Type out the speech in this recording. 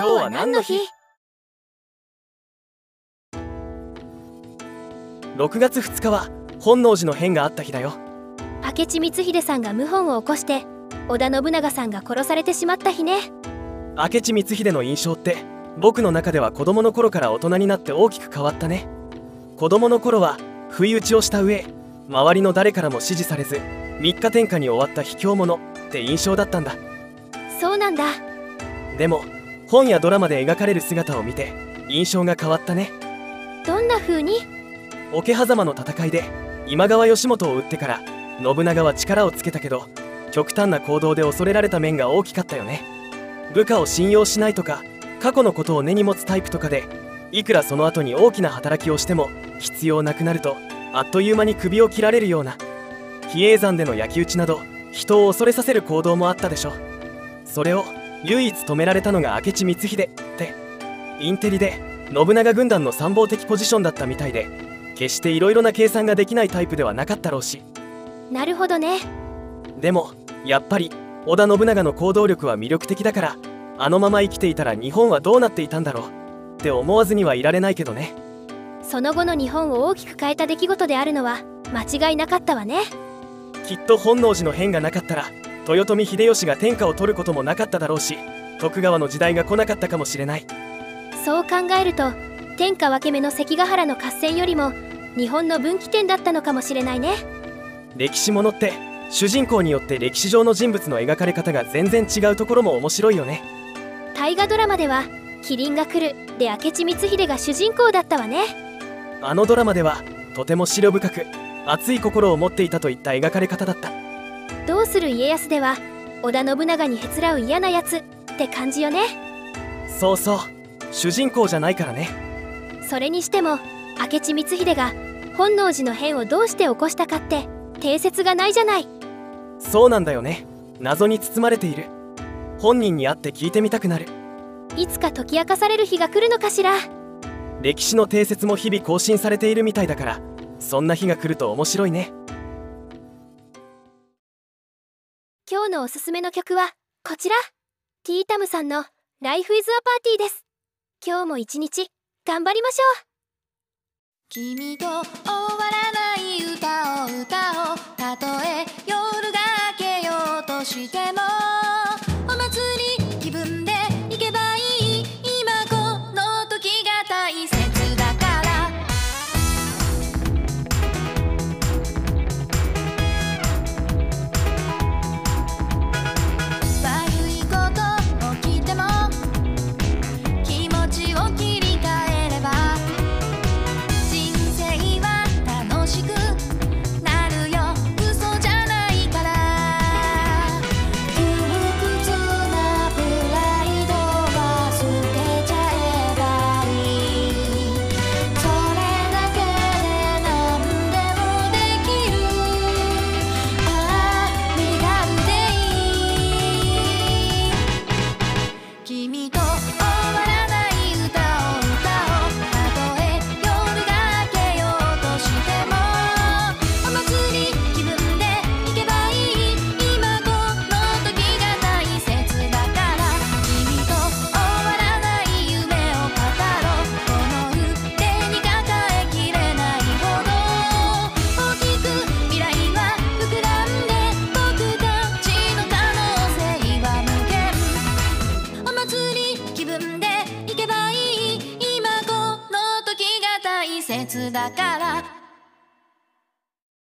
今日は何の日 ?6 月2日は本能寺の変があった日だよ。明智光秀さんが謀反を起こして織田信長さんが殺されてしまった日ね。明智光秀の印象って僕の中では子供の頃から大人になって大きく変わったね。子供の頃は不意打ちをした上周りの誰からも支持されず3日天下に終わった卑怯者って印象だったんだ。そうなんだ。でも本やドラマで描かれる姿を見て印象が変わったね。どんな風に？桶狭間の戦いで今川義元を撃ってから信長は力をつけたけど極端な行動で恐れられた面が大きかったよね。部下を信用しないとか過去のことを根に持つタイプとかでいくらその後に大きな働きをしても必要なくなるとあっという間に首を切られるような比叡山での焼き討ちなど人を恐れさせる行動もあったでしょ。それを唯一止められたのが明智光秀ってインテリで信長軍団の参謀的ポジションだったみたいで決していろいろな計算ができないタイプではなかったろうし。なるほどね。でもやっぱり織田信長の行動力は魅力的だからあのまま生きていたら日本はどうなっていたんだろうって思わずにはいられないけどね。その後の日本を大きく変えた出来事であるのは間違いなかったわね。きっと本能寺の変がなかったら豊臣秀吉が天下を取ることもなかっただろうし徳川の時代が来なかったかもしれない。そう考えると天下分け目の関ヶ原の合戦よりも日本の分岐点だったのかもしれないね。歴史ものって主人公によって歴史上の人物の描かれ方が全然違うところも面白いよね。大河ドラマでは「麒麟が来る」で明智光秀が主人公だったわね。あのドラマではとても思慮深く熱い心を持っていたといった描かれ方だった「どうする家康」では織田信長にへつらう嫌なやつって感じよね。そうそう主人公じゃないからね。それにしても明智光秀が本能寺の変をどうして起こしたかって定説がないじゃない。そうなんだよね。謎に包まれている。本人に会って聞いてみたくなる。いつか解き明かされる日が来るのかしら。歴史の定説も日々更新されているみたいだからそんな日が来ると面白いね今日のおすすめの曲はこちら。ティータムさんの「Life is a Party」です。今日も一日頑張りましょう。君と終わらない歌を歌おう。たとえ夜が明けようとしても。だから。